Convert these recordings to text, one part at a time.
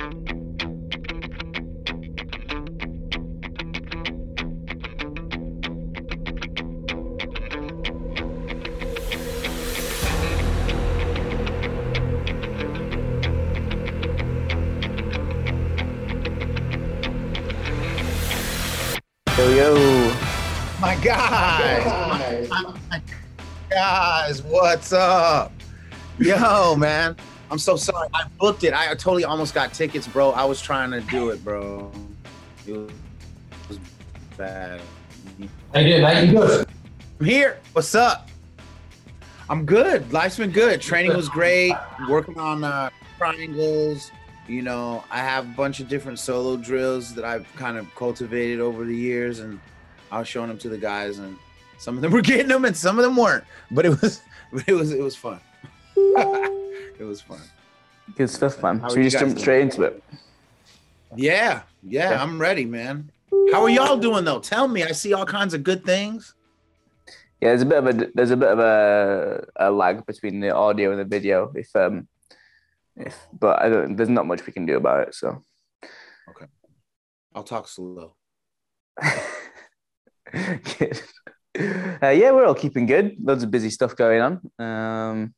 Yo, yo. My guys, my guys, what's up? Yo, man, I'm so sorry. I booked it. I totally almost got tickets, bro. I was trying to do it, bro. It was bad. How you doing. You good? I'm here. What's up? I'm good. Life's been good. Training was great. Working on uh, triangles. You know, I have a bunch of different solo drills that I've kind of cultivated over the years, and I was showing them to the guys, and some of them were getting them, and some of them weren't. But it was, it was, it was fun. it was fun. Good stuff, man. How so we you just guys jump straight into it. Yeah, yeah, Yeah. I'm ready, man. How are y'all doing though? Tell me. I see all kinds of good things. Yeah, there's a bit of a there's a bit of a, a lag between the audio and the video. If um, if but I don't, there's not much we can do about it. So okay, I'll talk slow. good. Uh, yeah, we're all keeping good. Loads of busy stuff going on. Um,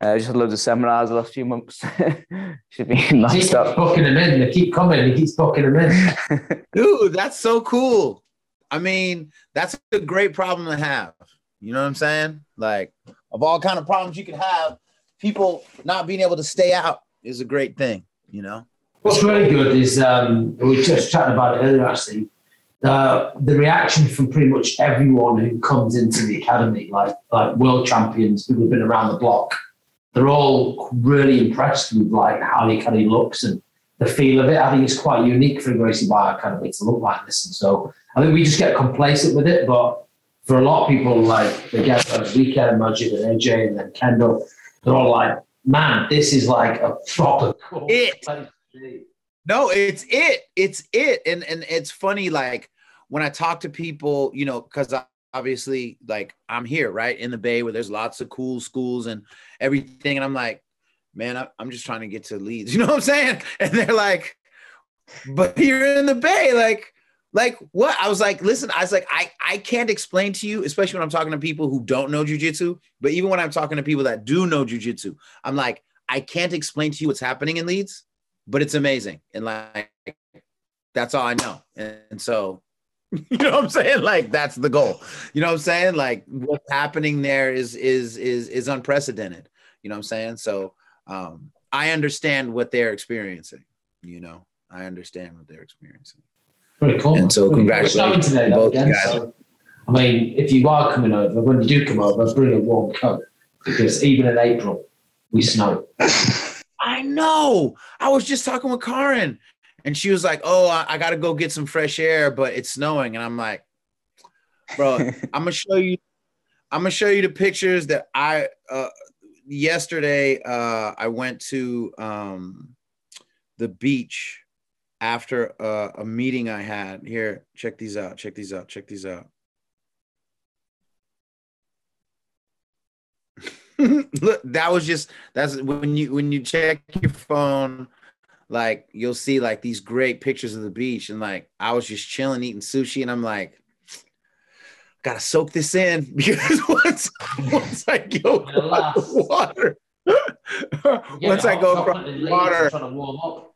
uh, just had loads of seminars the last few months. Should be He keeps non-stop. booking them in. They keep coming. He keeps booking them in. Dude, that's so cool. I mean, that's a great problem to have. You know what I'm saying? Like, of all kind of problems you could have, people not being able to stay out is a great thing. You know? What's really good is um, we were just chatting about it earlier. Actually, uh, the reaction from pretty much everyone who comes into the academy, like like world champions, people who've been around the block, they're all really impressed with like how the academy looks and the feel of it. I think it's quite unique for a Gracie Bar Academy to look like this, and so I think we just get complacent with it. But for a lot of people, like they get a weekend, Majid and AJ, and then Kendall, they're all like, "Man, this is like a proper cool It. place to be." No, it's it. It's it. And and it's funny, like when I talk to people, you know, because obviously, like I'm here, right, in the Bay where there's lots of cool schools and everything, and I'm like, man, I'm just trying to get to Leeds. You know what I'm saying? And they're like, but you're in the Bay, like. Like what? I was like, listen, I was like, I, I can't explain to you, especially when I'm talking to people who don't know jujitsu. But even when I'm talking to people that do know jujitsu, I'm like, I can't explain to you what's happening in Leeds but it's amazing. And like, that's all I know. And, and so, you know what I'm saying? Like, that's the goal. You know what I'm saying? Like, what's happening there is is is is unprecedented. You know what I'm saying? So, um, I understand what they're experiencing. You know, I understand what they're experiencing. Pretty cool. And so congratulations to both again, guys. so, I mean, if you are coming over, when you do come over, bring a warm coat because even in April, we snow. I know. I was just talking with Karen, and she was like, "Oh, I, I got to go get some fresh air, but it's snowing." And I'm like, "Bro, I'm gonna show you. I'm gonna show you the pictures that I uh, yesterday. Uh, I went to um, the beach after uh, a meeting I had. Here, check these out. Check these out. Check these out. Look, that was just that's when you when you check your phone, like you'll see like these great pictures of the beach, and like I was just chilling eating sushi, and I'm like, gotta soak this in because once once I go across the water, Get once i go chocolate across and the water, trying to warm up.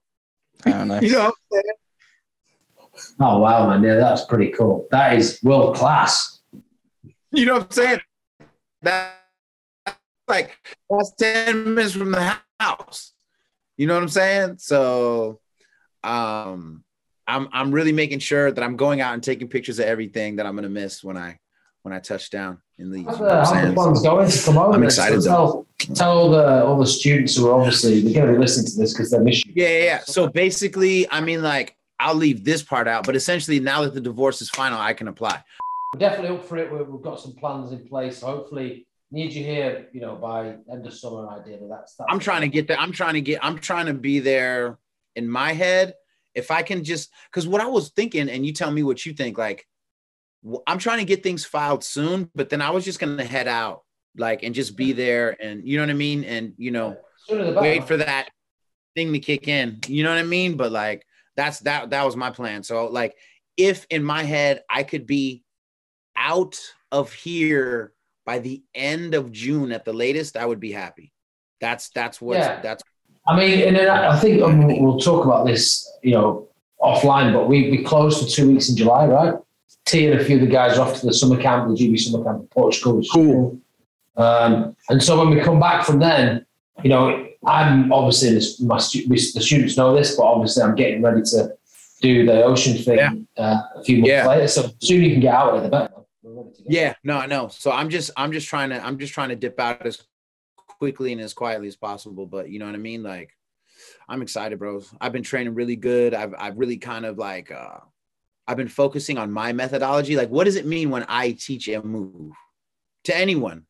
Oh, nice. you know, what I'm? Oh wow, man! Yeah, that's pretty cool. That is world class. you know what I'm saying? That like that's 10 minutes from the house. You know what I'm saying? So um I'm I'm really making sure that I'm going out and taking pictures of everything that I'm gonna miss when I when I touch down in Leeds. How's You know the, how's the going to come over? I'm excited, So tell, tell all the all the students who are obviously they're going to be listening to this because they're missing. Yeah, yeah, yeah. So basically, I mean, like, I'll leave this part out, but essentially, now that the divorce is final, I can apply. We're definitely up for it. We've, we've got some plans in place. Hopefully, need you here. You know, by end of summer, ideally. That's. that's I'm trying to get there. I'm trying to get. I'm trying to be there in my head. If I can just, because what I was thinking, and you tell me what you think. Like, I'm trying to get things filed soon, but then I was just gonna head out, like, and just be there, and you know what I mean, and you know, Sooner the better. wait for that. thing to kick in. You know what I mean? But like that's that that was my plan. So like if in my head I could be out of here by the end of June at the latest, I would be happy. That's that's what yeah. that's. I mean, and then I think um, we'll talk about this, you know, offline. But we we closed for two weeks in July, right? T and a few of the guys off to the summer camp, the GB summer camp in Portugal. Which cool. Um, and so when we come back from then, you know, I'm obviously this, my stu- the students know this, but obviously I'm getting ready to do the ocean thing yeah. uh, a few months yeah. later. So the sooner you can get out of it, the better. Yeah, no, I know. So I'm just I'm just trying to I'm just trying to dip out as quickly and as quietly as possible. But you know what I mean? Like I'm excited, bro. I've been training really good. I've I've really kind of like uh I've been focusing on my methodology. Like, what does it mean when I teach a move to anyone?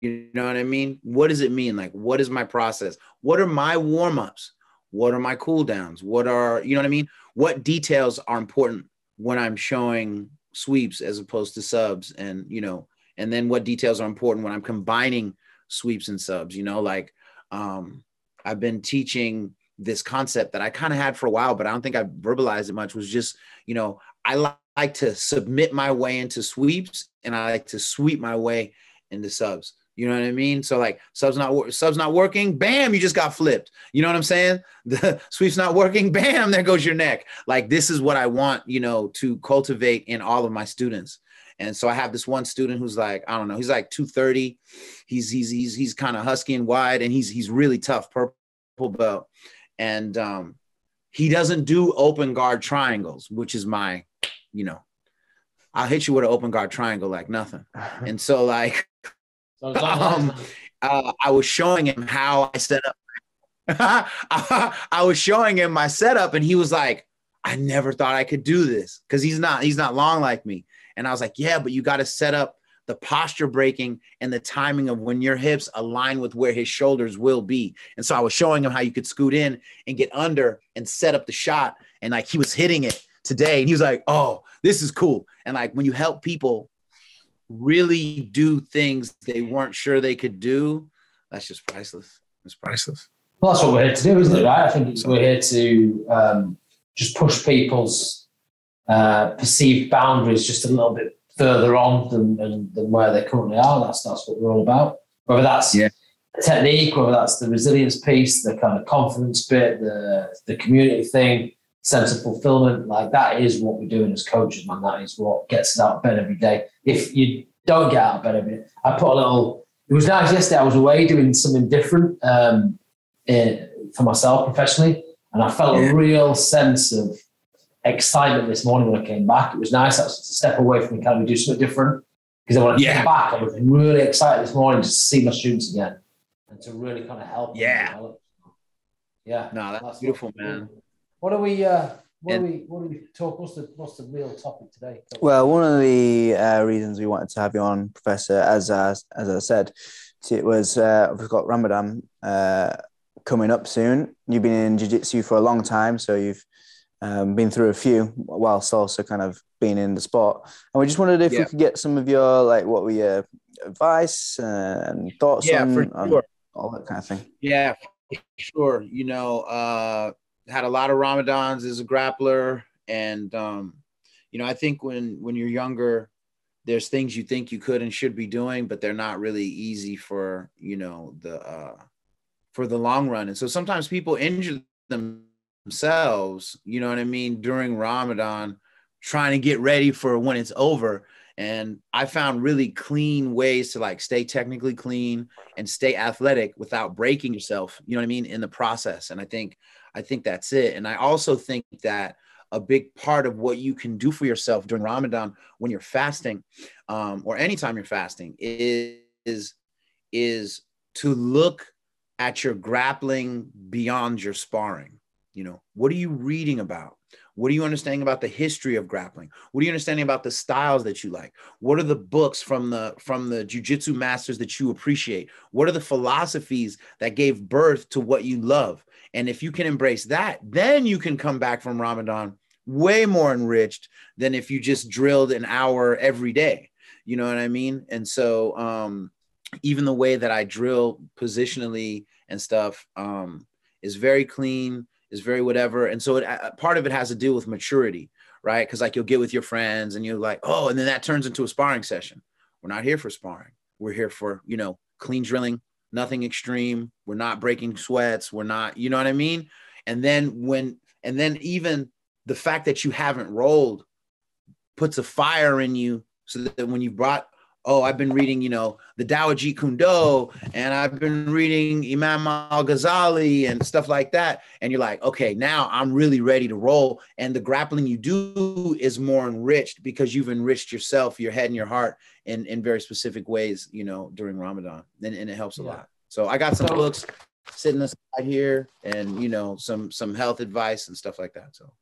You know what I mean? What does it mean? Like, what is my process? What are my warm-ups? What are my cool downs? What are, you know what I mean? What details are important when I'm showing sweeps as opposed to subs. And you know and then what details are important when i'm combining sweeps and subs you know like um i've been teaching this concept that i kind of had for a while but i don't think i verbalized it much was just you know i li- like to submit my way into sweeps and i like to sweep my way into subs you know what I mean? So like subs not subs not working, bam, you just got flipped. You know what I'm saying? The sweep's not working, bam, there goes your neck. Like this is what I want, you know, to cultivate in all of my students. And so I have this one student who's like, I don't know, he's like 230. He's he's he's he's kind of husky and wide, and he's he's really tough, purple belt. And um, he doesn't do open guard triangles, which is my, you know, I'll hit you with an open guard triangle like nothing. And so like um, uh, I was showing him how I set up. I was showing him my setup, and he was like, "I never thought I could do this because he's not he's not long like me." And I was like, "Yeah, but you got to set up the posture breaking and the timing of when your hips align with where his shoulders will be." And so I was showing him how you could scoot in and get under and set up the shot, and like he was hitting it today, and he was like, "Oh, this is cool." And like when you help people really do things they weren't sure they could do, that's just priceless. It's priceless. Well, that's what we're here to do, isn't it? Right? I think we're here to um, just push people's uh, perceived boundaries just a little bit further on than, than, than, where they currently are. That's that's what we're all about. Whether that's yeah. technique, whether that's the resilience piece, the kind of confidence bit, the the community thing, sense of fulfillment. Like that is what we're doing as coaches, man. That is what gets us out of bed every day. If you don't get out of bed every day, I put a little. It was nice yesterday. I was away doing something different um, in, for myself professionally, and I felt yeah. a real sense of excitement this morning when I came back. It was nice to step away from the academy, do something different. Because when I yeah. came back, I was really excited this morning to see my students again and to really kind of help. Yeah. Yeah. No, that's, that's beautiful, man. What are we? Uh, what and, do we? What do we talk? What's the What's the real topic today? Well, one of the uh, reasons we wanted to have you on, Professor, as uh, as I said, it was uh, we've got Ramadan uh, coming up soon. You've been in jiu-jitsu for a long time, so you've um, been through a few, whilst also kind of being in the sport. And we just wondered if yeah. we could get some of your like what were your advice and thoughts yeah, on, sure. on all that kind of thing. Yeah, sure. You know, uh, had a lot of Ramadans as a grappler, and um, you know, I think when when you're younger, there's things you think you could and should be doing, but they're not really easy for you know the uh, for the long run. And so sometimes people injure themselves, you know what I mean, during Ramadan, trying to get ready for when it's over. And I found really clean ways to like stay technically clean and stay athletic without breaking yourself, you know what I mean, in the process. And I think I think that's it. And I also think that a big part of what you can do for yourself during Ramadan when you're fasting, um, or anytime you're fasting, is is to look at your grappling beyond your sparring. You know, what are you reading about? What are you understanding about the history of grappling? What are you understanding about the styles that you like? What are the books from the from the jujitsu masters that you appreciate? What are the philosophies that gave birth to what you love? And if you can embrace that, then you can come back from Ramadan way more enriched than if you just drilled an hour every day. You know what I mean? And so um even the way that I drill positionally and stuff, um, is very clean, is very whatever. And so it, uh, part of it has to do with maturity, right? Because like you'll get with your friends and you're like, oh, and then that turns into a sparring session. We're not here for sparring. We're here for, you know, clean drilling, nothing extreme. We're not breaking sweats. We're not, you know what I mean? And then when, and then even the fact that you haven't rolled puts a fire in you so that when you brought oh, I've been reading, you know, the Jeet Kune and I've been reading Imam Al Ghazali and stuff like that. And you're like, okay, now I'm really ready to roll. And the grappling you do is more enriched because you've enriched yourself, your head and your heart in, in very specific ways, you know, during Ramadan. And, and it helps a yeah. lot. So I got some so, books sitting aside here and, you know, some, some health advice and stuff like that. So.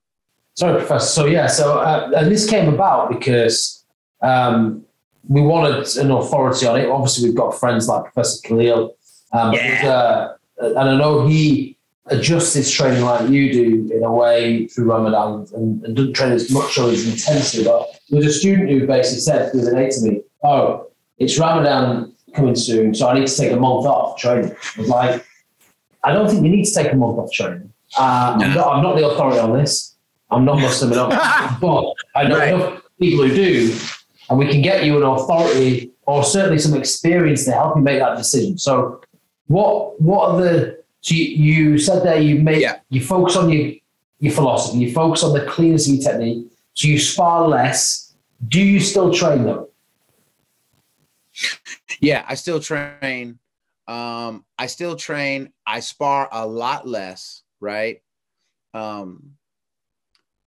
Sorry, Professor. So yeah, so uh, and this came about because um, we wanted an authority on it. Obviously, we've got friends like Professor Khalil. Um, yeah. Uh, and I know he adjusts his training like you do in a way through Ramadan and, and doesn't train as much or as intensely. But there was a student who basically said the other day to me, Oh, it's Ramadan coming soon, so I need to take a month off training. I was like, I don't think you need to take a month off training. Uh, no. I'm, not, I'm, not, the authority on this. I'm not Muslim enough, but I know right. enough people who do and we can get you an authority or certainly some experience to help you make that decision. So, what what are the so you, you said there you make yeah. you focus on your your philosophy, you focus on the cleanness of your technique, so you spar less. Do you still train though? Yeah, I still train. Um, I still train. I spar a lot less, right? Um,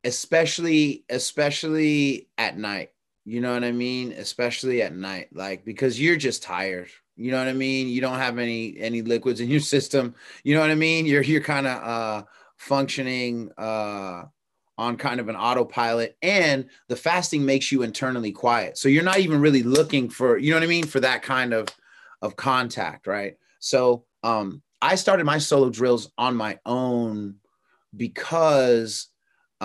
especially especially at night you know what I mean? Especially at night, like because you're just tired. You know what I mean? You don't have any any liquids in your system. You know what I mean? You're you're kind of uh functioning uh on kind of an autopilot and the fasting makes you internally quiet. So you're not even really looking for, you know what I mean, for that kind of of contact, right? So um I started my solo drills on my own because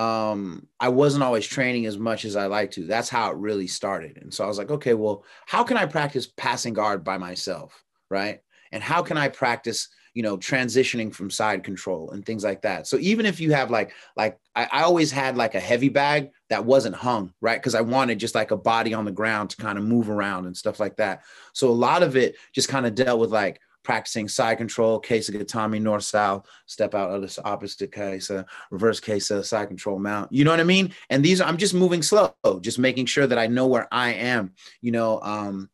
um, I wasn't always training as much as I like to. That's how it really started. And so I was like, okay, well, how can I practice passing guard by myself? Right. And how can I practice, you know, transitioning from side control and things like that. So even if you have like, like I, I always had like a heavy bag that wasn't hung, right? Because I wanted just like a body on the ground to kind of move around and stuff like that. So a lot of it just kind of dealt with like, practicing side control, kesa gatame, north south, step out of the opposite kesa, reverse kesa, side control mount. You know what I mean? And these I'm just moving slow, just making sure that I know where I am. You know, um,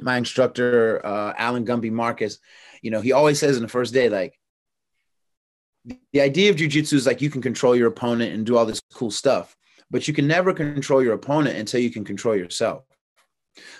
my instructor, uh, Alan Gumby Marcus, you know, he always says in the first day, like, the idea of jujitsu is like you can control your opponent and do all this cool stuff, but you can never control your opponent until you can control yourself.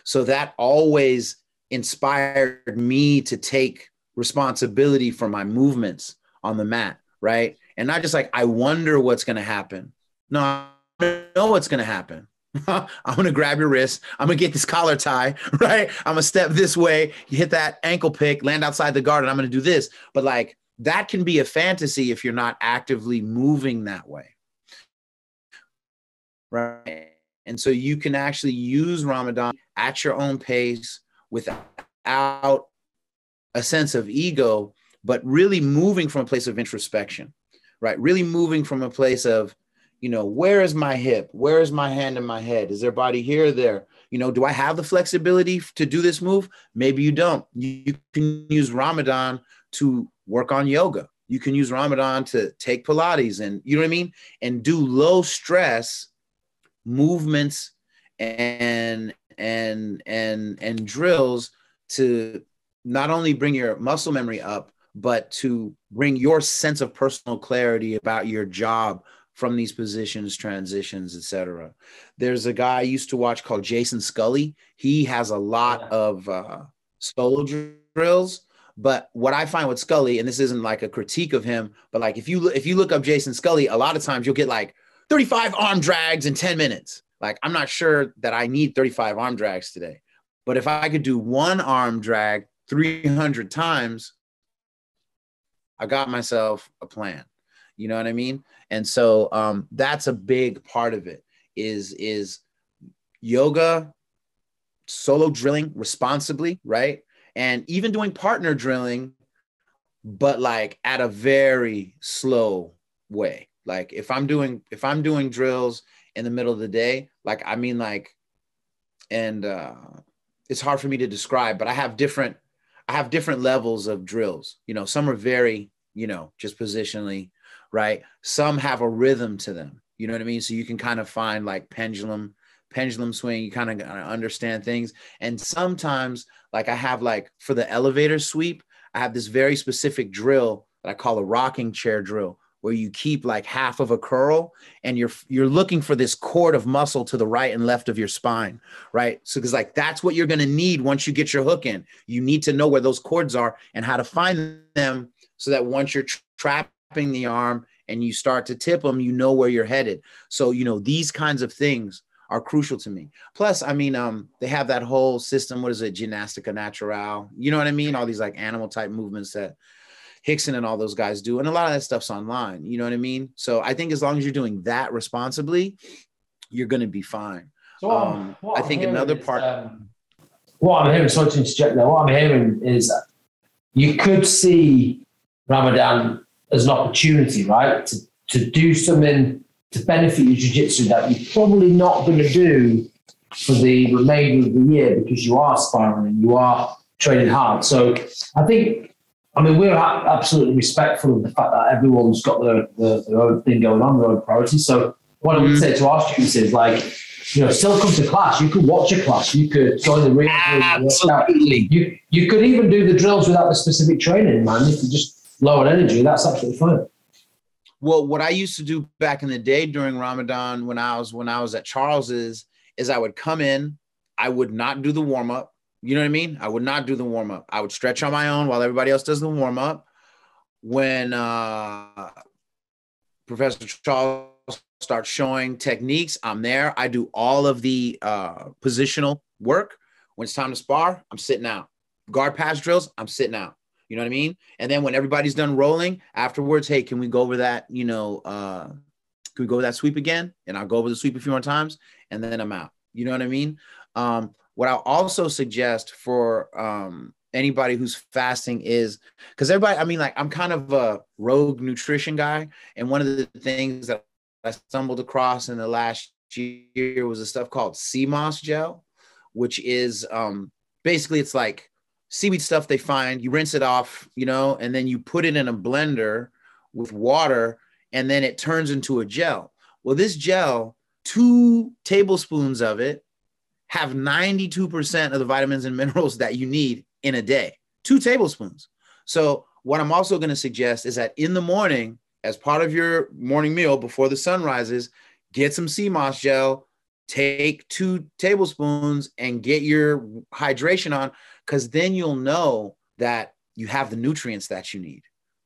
So that always inspired me to take responsibility for my movements on the mat, right? And not just like, I wonder what's going to happen. No, I know what's going to happen. I'm going to grab your wrist. I'm going to get this collar tie, right? I'm going to step this way, you hit that ankle pick, land outside the guard, and I'm going to do this. But like that can be a fantasy if you're not actively moving that way. Right. And so you can actually use Ramadan at your own pace without a sense of ego, but really moving from a place of introspection, right? Really moving from a place of, you know, where is my hip? Where is my hand in my head? Is there body here there? You know, do I have the flexibility to do this move? Maybe you don't. You can use Ramadan to work on yoga. You can use Ramadan to take Pilates and, you know what I mean? And do low stress movements and and and and drills to not only bring your muscle memory up but to bring your sense of personal clarity about your job from these positions, transitions, etc. There's a guy I used to watch called Jason Scully. He has a lot yeah. of uh, solo drills. But what I find with Scully, and this isn't like a critique of him, but like if you if you look up Jason Scully, a lot of times you'll get like 35 arm drags in 10 minutes. Like, I'm not sure that I need 35 arm drags today, but if I could do one arm drag 300 times, I got myself a plan. You know what I mean? And so um, that's a big part of it is is yoga, solo drilling responsibly, right? And even doing partner drilling but like at a very slow way. Like if I'm doing if I'm doing drills in the middle of the day, like I mean like and uh it's hard for me to describe, but I have different I have different levels of drills. You know, some are very, you know, just positionally, right? Some have a rhythm to them. You know what I mean? So you can kind of find like pendulum, pendulum swing, you kind of understand things. And sometimes, like I have like for the elevator sweep, I have this very specific drill that I call a rocking chair drill, where you keep like half of a curl and you're you're looking for this cord of muscle to the right and left of your spine right? So because like that's what you're going to need once you get your hook in. You need to know where those cords are and how to find them so that once you're tra- trapping the arm and you start to tip them you know where you're headed. So you know these kinds of things are crucial to me. Plus i mean um they have that whole system what is it? Gymnastica natural. You know what i mean? All these like animal type movements that Rickson and all those guys do. And a lot of that stuff's online. You know what I mean? So I think as long as you're doing that responsibly, you're going to be fine. So um, I think another part. Um, what I'm hearing, sorry to interject there, what I'm hearing is you could see Ramadan as an opportunity, right? To, to do something to benefit your jiu-jitsu that you're probably not going to do for the remainder of the year because you are sparring, you are training hard. So I think I mean, we're absolutely respectful of the fact that everyone's got their, their, their own thing going on, their own priorities. So what I would mm-hmm. say to our students is like, you know, still come to class. You could watch a class. You could join the ring. Absolutely. You you could even do the drills without the specific training, man. If you just lower energy, that's absolutely fine. Well, what I used to do back in the day during Ramadan when I was when I was at Charles's is I would come in, I would not do the warm up. You know what I mean? I would not do the warm up. I would stretch on my own while everybody else does the warm up. When uh, Professor Charles starts showing techniques, I'm there. I do all of the uh, positional work. When it's time to spar, I'm sitting out. Guard pass drills, I'm sitting out. You know what I mean? And then when everybody's done rolling, afterwards, hey, can we go over that? You know, uh, can we go over that sweep again? And I'll go over the sweep a few more times, and then I'm out. You know what I mean? Um, what I'll also suggest for um, anybody who's fasting is because everybody, I mean, like I'm kind of a rogue nutrition guy. And one of the things that I stumbled across in the last year was a stuff called sea moss gel, which is um, basically it's like seaweed stuff they find, you rinse it off, you know, and then you put it in a blender with water and then it turns into a gel. Well, this gel, two tablespoons of it have 92% of the vitamins and minerals that you need in a day, two tablespoons. So, what I'm also going to suggest is that in the morning, as part of your morning meal before the sun rises, get some sea moss gel, take two tablespoons, and get your hydration on, because then you'll know that you have the nutrients that you need,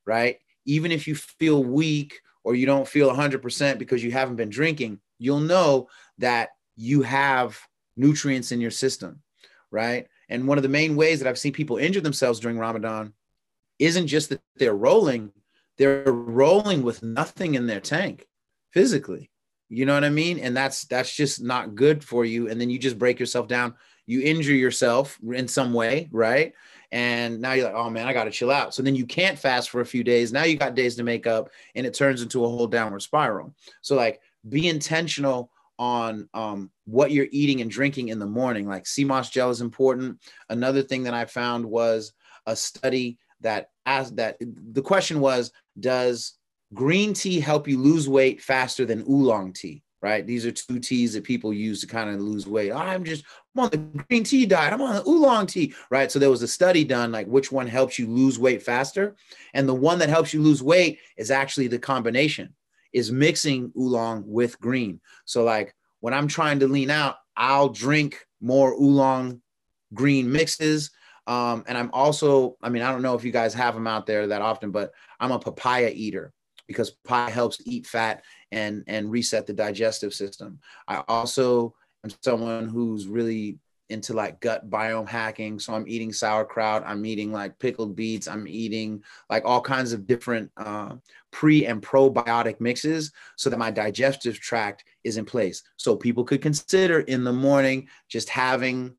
right? Even if you feel weak or you don't feel 100% because you haven't been drinking, you'll know that you have nutrients in your system, right? And one of the main ways that I've seen people injure themselves during Ramadan isn't just that they're rolling, they're rolling with nothing in their tank physically. You know what I mean? And that's that's just not good for you. And then you just break yourself down. You injure yourself in some way, right? And now you're like, oh man, I gotta chill out. So then you can't fast for a few days. Now you got days to make up, and it turns into a whole downward spiral. So like be intentional on um, what you're eating and drinking in the morning. Like moss gel is important. Another thing that I found was a study that asked that the question was, does green tea help you lose weight faster than oolong tea? Right. These are two teas that people use to kind of lose weight. I'm just I'm on the green tea diet. I'm on the oolong tea. Right. So there was a study done like which one helps you lose weight faster. And the one that helps you lose weight is actually the combination is mixing oolong with green. So like when I'm trying to lean out, I'll drink more oolong green mixes. Um, and I'm also, I mean, I don't know if you guys have them out there that often, but I'm a papaya eater because papaya helps eat fat and and reset the digestive system. I also am someone who's really into like gut biome hacking. So I'm eating sauerkraut, I'm eating like pickled beets, I'm eating like all kinds of different uh, pre and probiotic mixes so that my digestive tract is in place. So people could consider in the morning just having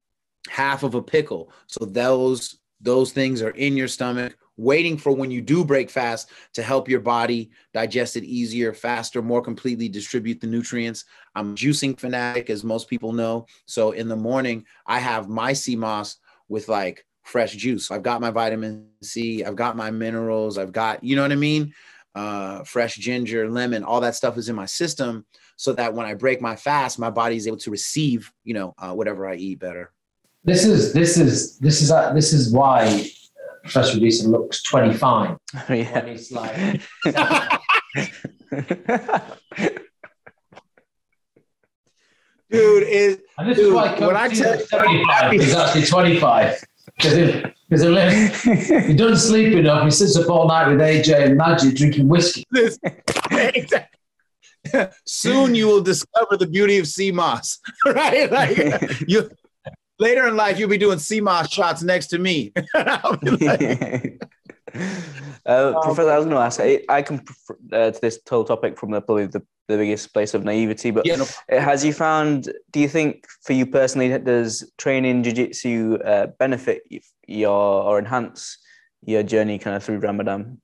half of a pickle. So those those things are in your stomach waiting for when you do break fast to help your body digest it easier, faster, more completely distribute the nutrients. I'm juicing fanatic, as most people know. So in the morning, I have my sea moss with like fresh juice. I've got my vitamin C, I've got my minerals, I've got, you know what I mean? Uh, fresh ginger, lemon, all that stuff is in my system so that when I break my fast, my body is able to receive, you know, uh, whatever I eat better. This is this is this is uh, this is why Professor Reason looks 25. yeah. When he's like, dude, is dude, why when I tell you 75, he's actually 25. Because if, because if he doesn't sleep enough, he sits up all night with AJ and Magic drinking whiskey. Soon you will discover the beauty of sea moss, right? Like you later in life, you'll be doing sea moss shots next to me. like, uh, um, Professor, I was going to ask. I, I come uh, to this whole topic from the, probably the, the biggest place of naivety. But yeah, no. has you found? Do you think, for you personally, does training jiu-jitsu uh, benefit your or enhance your journey kind of through Ramadan?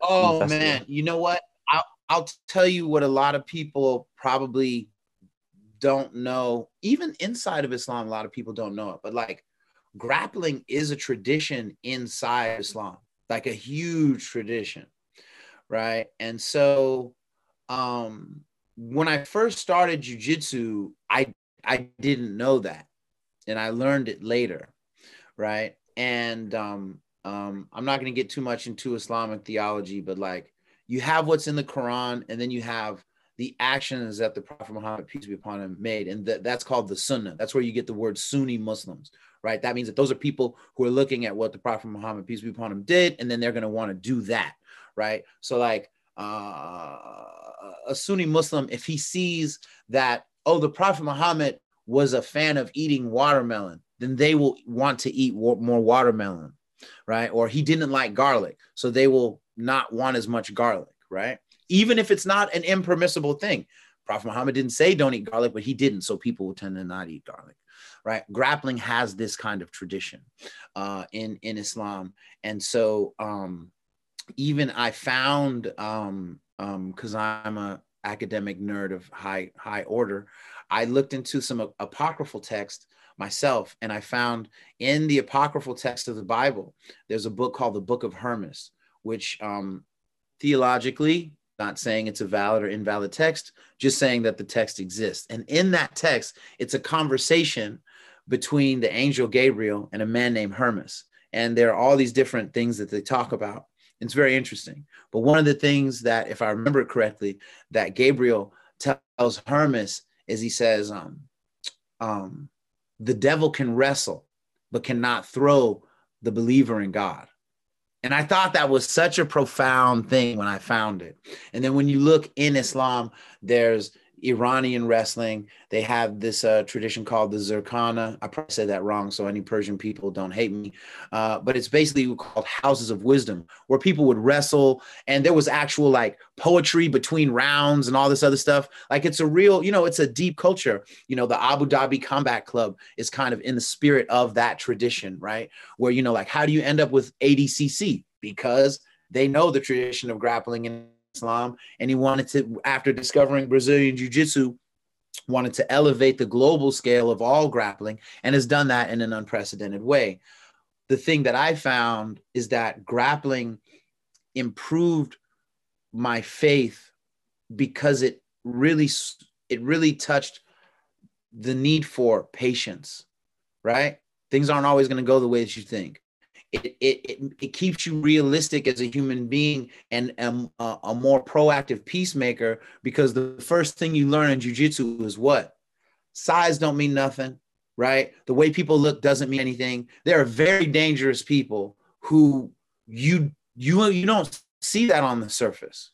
Oh man, you know what? I'll I'll tell you what a lot of people probably don't know. Even inside of Islam, a lot of people don't know it. But like grappling is a tradition inside Islam, like a huge tradition, right? And so um when I first started jujitsu, I I didn't know that. And I learned it later, right? And um um I'm not going to get too much into Islamic theology, but like you have what's in the Quran and then you have the actions that the Prophet Muhammad, peace be upon him, made. And th- that's called the Sunnah. That's where you get the word Sunni Muslims, right? That means that those are people who are looking at what the Prophet Muhammad, peace be upon him, did, and then they're going to want to do that, right? So, like uh, a Sunni Muslim, if he sees that, oh, the Prophet Muhammad was a fan of eating watermelon, then they will want to eat more watermelon, right? Or he didn't like garlic, so they will not want as much garlic, right? Even if it's not an impermissible thing. Prophet Muhammad didn't say don't eat garlic, but he didn't, so people will tend to not eat garlic right? Grappling has this kind of tradition uh, in in Islam, and so um, even I found um, because um, I'm a academic nerd of high high order, I looked into some apocryphal text myself, and I found in the apocryphal text of the Bible, there's a book called the Book of Hermas, which um, theologically not saying it's a valid or invalid text, just saying that the text exists. And in that text, it's a conversation between the angel Gabriel and a man named Hermas. And there are all these different things that they talk about. It's very interesting. But one of the things that, if I remember correctly, that Gabriel tells Hermas is he says, um, um, the devil can wrestle, but cannot throw the believer in God. And I thought that was such a profound thing when I found it. And then when you look in Islam, there's Iranian wrestling. They have this uh, tradition called the Zurkana. I probably said that wrong, so any Persian people don't hate me. Uh, but it's basically called houses of wisdom, where people would wrestle, and there was actual like poetry between rounds and all this other stuff. Like it's a real, you know, it's a deep culture. You know, the Abu Dhabi Combat Club is kind of in the spirit of that tradition, right? Where you know, like, how do you end up with ADCC? Because they know the tradition of grappling and Islam, and he wanted to, after discovering Brazilian Jiu Jitsu, wanted to elevate the global scale of all grappling, and has done that in an unprecedented way. The thing that I found is that grappling improved my faith because it really it really touched the need for patience right things aren't always going to go the way that you think it, it, it, keeps you realistic as a human being and a, a more proactive peacemaker because the first thing you learn in jujitsu is what? Size don't mean nothing, right? The way people look doesn't mean anything. There are very dangerous people who you you you don't see that on the surface.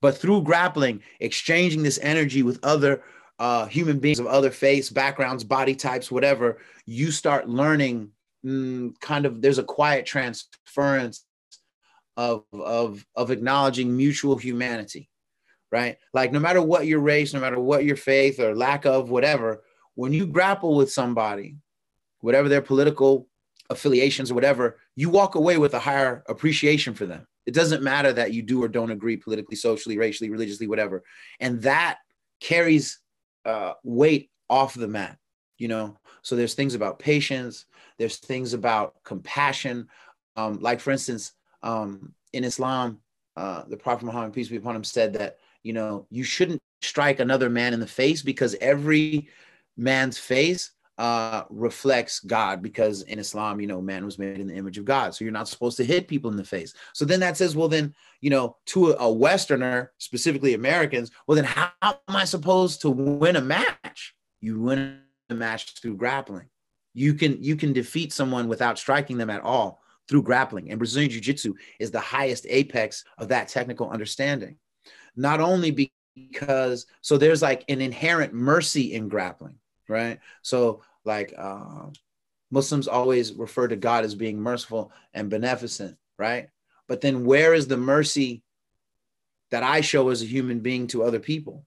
But through grappling, exchanging this energy with other uh, human beings of other faiths, backgrounds, body types, whatever, you start learning mm, kind of there's a quiet transference of of of acknowledging mutual humanity right like no matter what your race no matter what your faith or lack of whatever when you grapple with somebody whatever their political affiliations or whatever, you walk away with a higher appreciation for them. It doesn't matter that you do or don't agree politically, socially, racially, religiously, whatever. And that carries uh, weight off the mat, you know? So there's things about patience, there's things about compassion. Um, like, for instance, um, in Islam, uh, the Prophet Muhammad, peace be upon him, said that, you know, you shouldn't strike another man in the face because every man's face uh, reflects God because in Islam, you know, man was made in the image of God. So you're not supposed to hit people in the face. So then that says, well, then, you know, to a, Westerner, specifically Americans, well, then how am I supposed to win a match? You win a match through grappling. You can you can defeat someone without striking them at all through grappling. And Brazilian Jiu-Jitsu is the highest apex of that technical understanding. Not only because so there's like an inherent mercy in grappling, right? So like uh, Muslims always refer to God as being merciful and beneficent, right? But then where is the mercy that I show as a human being to other people?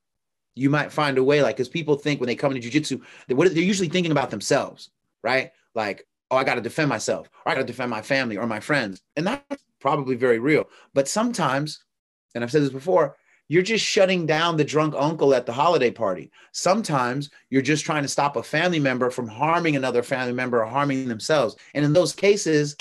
You might find a way, like, because people think when they come into jujitsu, they're usually thinking about themselves, right? Like, oh, I got to defend myself, or I got to defend my family or my friends. And that's probably very real. But sometimes, and I've said this before, you're just shutting down the drunk uncle at the holiday party. Sometimes you're just trying to stop a family member from harming another family member or harming themselves. And in those cases,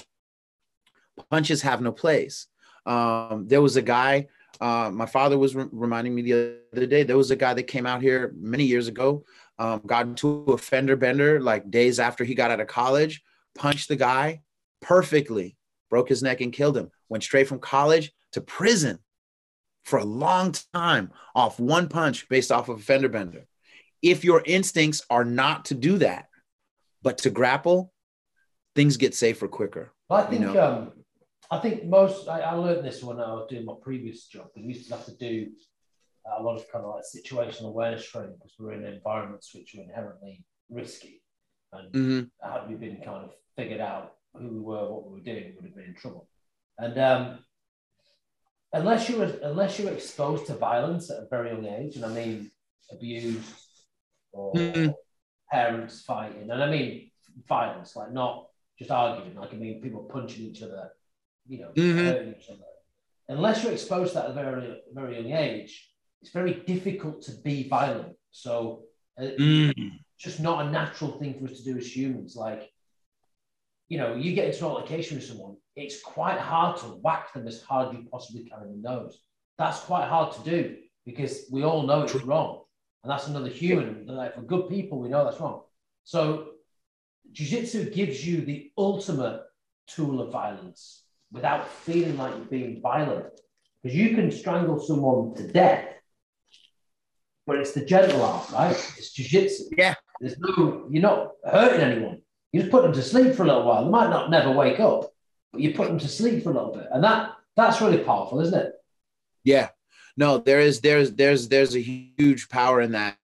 punches have no place. Um, there was a guy, uh, my father was re- reminding me the other day, there was a guy that came out here many years ago, um, got into a fender bender like days after he got out of college, punched the guy perfectly, broke his neck and killed him, went straight from college to prison for a long time off one punch based off of a fender bender. If your instincts are not to do that, but to grapple, things get safer quicker. Well, I think you know? um, I think most I, I, learned this when I was doing my previous job. We used to have to do a lot of kind of like situational awareness training because we are in environments which are inherently risky, and mm-hmm. had we been kind of figured out who we were, what we were doing, we would have been in trouble. And um, unless you were unless you were exposed to violence at a very young age, and I mean abuse or mm-hmm. parents fighting, and I mean violence, like not just arguing, like I mean people punching each other, you know, mm-hmm. hurting each other. Unless you're exposed to that at a very very young age, it's very difficult to be violent. So uh, mm. just not a natural thing for us to do as humans. Like, you know, you get into an altercation with someone, it's quite hard to whack them as hard as you possibly can in the nose. That's quite hard to do because we all know it's wrong. And that's another human. Like for good people, we know that's wrong. So jiu-jitsu gives you the ultimate tool of violence without feeling like you're being violent. Because you can strangle someone to death, but it's the gentle art, right? It's jiu-jitsu. Yeah. There's no, you're not hurting anyone. You just put them to sleep for a little while. They might not never wake up, but you put them to sleep for a little bit, and that that's really powerful, isn't it? Yeah, no, there is there's there's there's a huge power in that,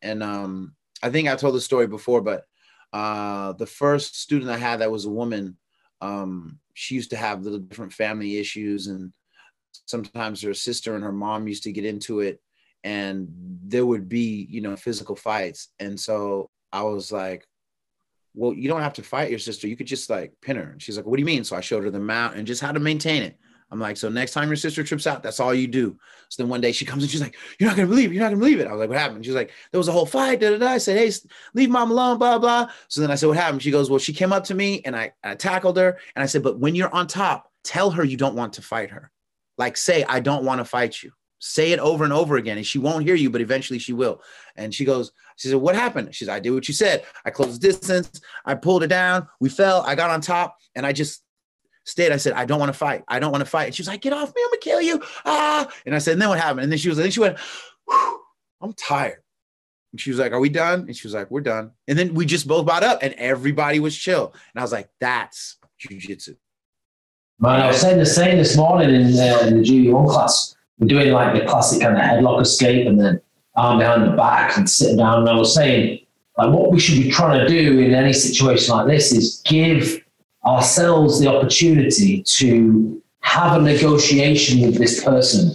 and um, I think I told the story before, but uh, the first student I had that was a woman, um, she used to have little different family issues, and sometimes her sister and her mom used to get into it, and there would be you know physical fights, and so I was like, well, you don't have to fight your sister. You could just like pin her. And she's like, what do you mean? So I showed her the mount and just how to maintain it. I'm like, so next time your sister trips out, that's all you do. So then one day she comes and she's like, you're not gonna believe it. You're not gonna believe it. I was like, what happened? She's like, there was a whole fight. Da, da, da. I said, hey, leave mom alone, blah, blah. So then I said, what happened? She goes, well, she came up to me and I, I tackled her. And I said, but when you're on top, tell her you don't want to fight her. Like say, I don't want to fight you. Say it over and over again. And she won't hear you, but eventually she will. And she goes, she said, What happened? She said, I did what you said. I closed the distance. I pulled it down. We fell. I got on top and I just stayed. I said, I don't want to fight. I don't want to fight. And she was like, Get off me. I'm to kill you. Ah. And I said, And then what happened? And then she was, then she went, I'm tired. And she was like, Are we done? And she was like, We're done. And then we just both bought up and everybody was chill. And I was like, That's jujitsu. Man, I was saying the same this morning in, uh, the GB1 class. We're doing like the classic kind of headlock escape and then arm behind the back and sitting down. And I was saying, like, what we should be trying to do in any situation like this is give ourselves the opportunity to have a negotiation with this person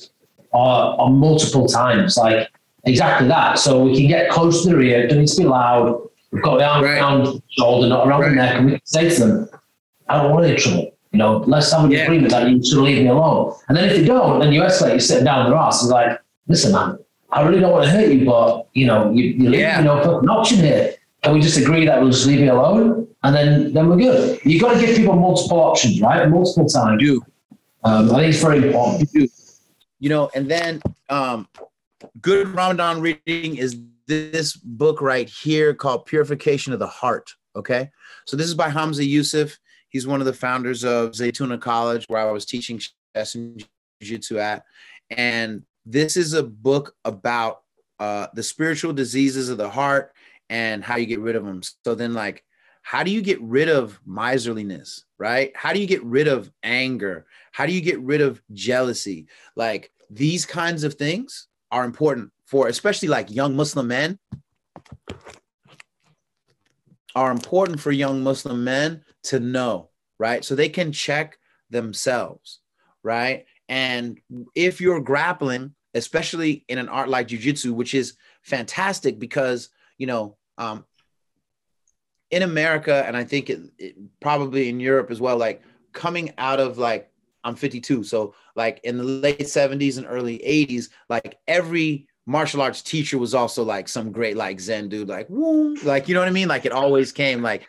uh, on multiple times. Like, exactly that. So we can get close to the ear, don't need to be loud. We've got the arm right. around the shoulder, not around right. the neck, and we can say to them, I don't want any trouble. You know, let's have an Yeah. agreement that you should leave me alone. And then if they don't, then you escalate, you're sitting down their ass. It's like, listen, man, I really don't want to hurt you, but you know, you, you leave, Yeah. you know, put an option here. Can we just agree that we'll just leave you alone? And then, then we're good. You've got to give people multiple options, right? Multiple times. do. Um, I think it's very important. you know and then um good ramadan reading is this book right here called purification of the heart okay so this is by hamza yusuf he's one of the founders of zaytuna college where i was teaching chess and jiu-jitsu at. And this is a book about uh the spiritual diseases of the heart and how you get rid of them. So then like how do you get rid of miserliness right? How do you get rid of anger? How do you get rid of jealousy? Like these kinds of things are important for especially like young muslim men are important for young muslim men to know right? So they can check themselves right? And if you're grappling especially in an art like jiu-jitsu which is fantastic because you know um, in america and i think it, it probably in europe as well like coming out of like i'm 52 so like in the late 70s and early 80s like every martial arts teacher was also like some great like zen dude like woo like you know what i mean like it always came like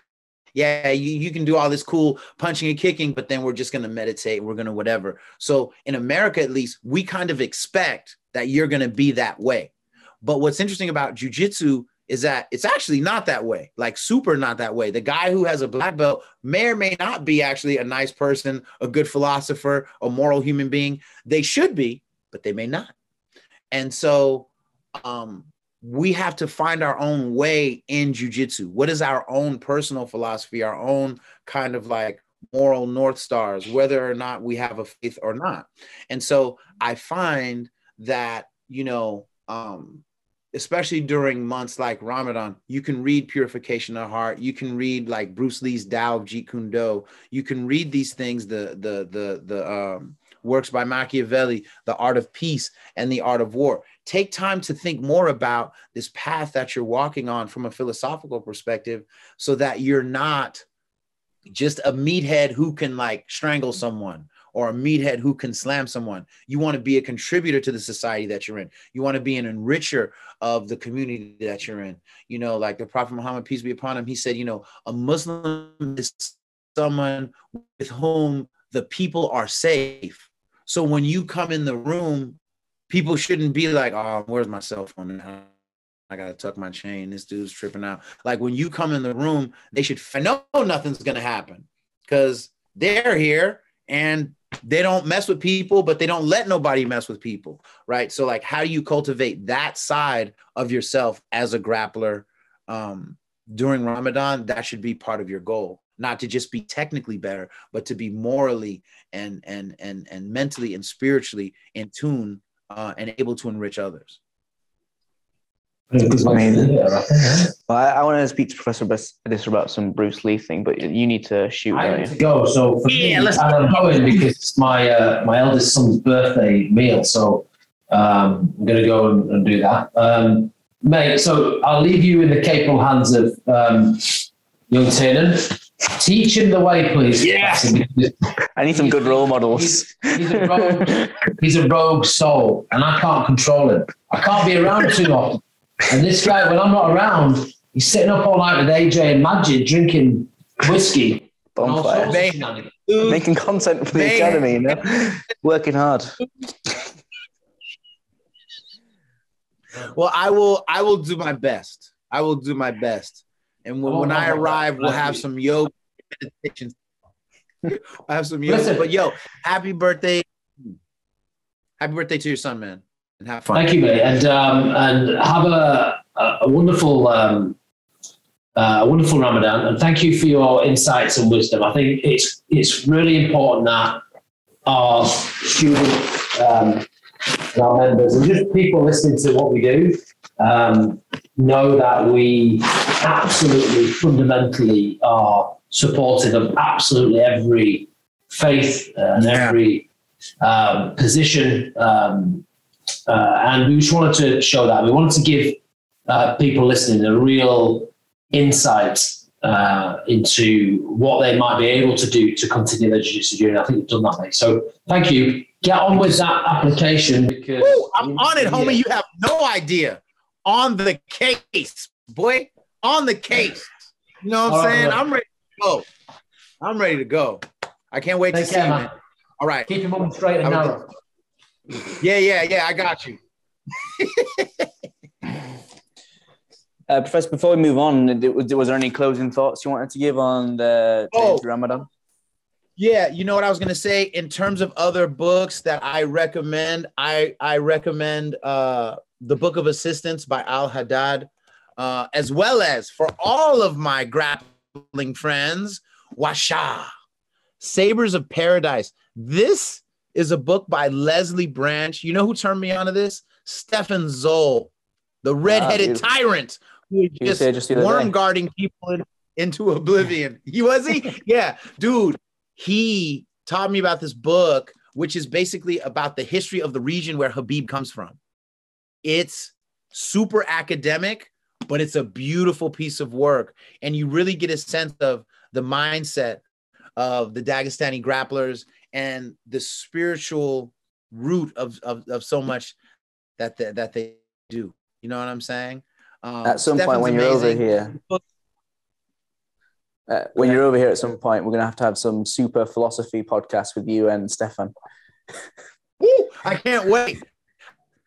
yeah you, you can do all this cool punching and kicking but then we're just to meditate we're to whatever so in america at least we kind of expect that you're to be that way but what's interesting about jujitsu is that it's actually not that way, like super not that way. The guy who has a black belt may or may not be actually a nice person, a good philosopher, a moral human being. They should be, but they may not. And so um, we have to find our own way in jujitsu. What is our own personal philosophy, our own kind of like moral north stars, whether or not we have a faith or not. And so I find that, you know, um, especially during months like Ramadan, you can read Purification of Heart. You can read like Bruce Lee's Tao of Jeet Kune Do. You can read these things, the the the the um, works by Machiavelli, The Art of Peace and The Art of War. Take time to think more about this path that you're walking on from a philosophical perspective, so that you're not just a meathead who can like strangle someone or a meathead who can slam someone. You want to be a contributor to the society that you're in. You want to be an enricher of the community that you're in. You know, like the Prophet Muhammad, peace be upon him, he said, you know, a Muslim is someone with whom the people are safe. So when you come in the room, people shouldn't be like, oh, where's my cell phone? I gotta tuck my chain. This dude's tripping out. Like when you come in the room, they should know nothing's gonna happen because they're here and they don't mess with people, but they don't let nobody mess with people, right? So, like, how do you cultivate that side of yourself as a grappler um, during Ramadan? That should be part of your goal, not to just be technically better, but to be morally and and and and mentally and spiritually in tune uh, and able to enrich others. Amazing. Well, I, I want to speak to Professor this about some Bruce Lee thing, but you need to shoot. I don't need to go. So for Yeah, me, let's- I'm going because it's my uh, my eldest son's birthday meal. So um, I'm going to go and, and do that, um, mate. So I'll leave you in the capable hands of um, young Tiernan. Teach him the way, please. Yes. I need some good role models. He's, he's a rogue. he's a rogue soul, and I can't control him. I can't be around too often. And this guy, when I'm not around, he's sitting up all night with AJ and Majid drinking whiskey. Bonfire. sorts of Mate. shenanigans. Making content for the Man. academy, you know? Working hard. Well, I will. I will do my best. I will do my best. And when, Oh, when I arrive, we'll have some yoga meditation. I'll have some yoga. Listen. But yo, happy birthday! Happy birthday to your son, man, and have fun. Thank you, mate, and um, and have a a, a wonderful um, uh, a wonderful Ramadan, and thank you for your insights and wisdom. I think it's it's really important that our students um, and our members and just people listening to what we do um, know that we absolutely fundamentally are supportive of absolutely every faith and Yeah. every um, position um, uh, and we just wanted to show that. We wanted to give uh, people listening a real insight uh, into what they might be able to do to continue their jiu-jitsu journey. I think you've done that, mate. So thank you. Get on with that application because Woo, I'm on it, homie. You have no idea. On the case, boy. On the case. You know what I'm All right, saying? all right. I'm ready to go. I'm ready to go. I can't wait Take to see care, you, man. man. All right. Keep your mum straight and narrow. Yeah, yeah, yeah. I got you. Uh, Professor, before we move on, was was there any closing thoughts you wanted to give on the Oh. Ramadan? Yeah, you know what I was gonna say in terms of other books that I recommend. I I recommend uh, the Book of Assistance by Al Haddad, uh, as well as for all of my grappling friends, Washa, Sabers of Paradise. This is a book by Lesley Blanch. You know who turned me onto this? Stefan Zoll, the redheaded beautiful. tyrant who just, just worm guarding people in- into oblivion. He was he? yeah, dude he taught me about this book, which is basically about the history of the region where Habib comes from. It's super academic, but it's a beautiful piece of work. And you really get a sense of the mindset of the Dagestani grapplers and the spiritual root of, of, of so much that they, that they do. You know what I'm saying? Um, At some point, when you're over here, uh, when you're over here at some point, we're gonna have to have some super philosophy podcast with you and Stefan. Woo! I can't wait.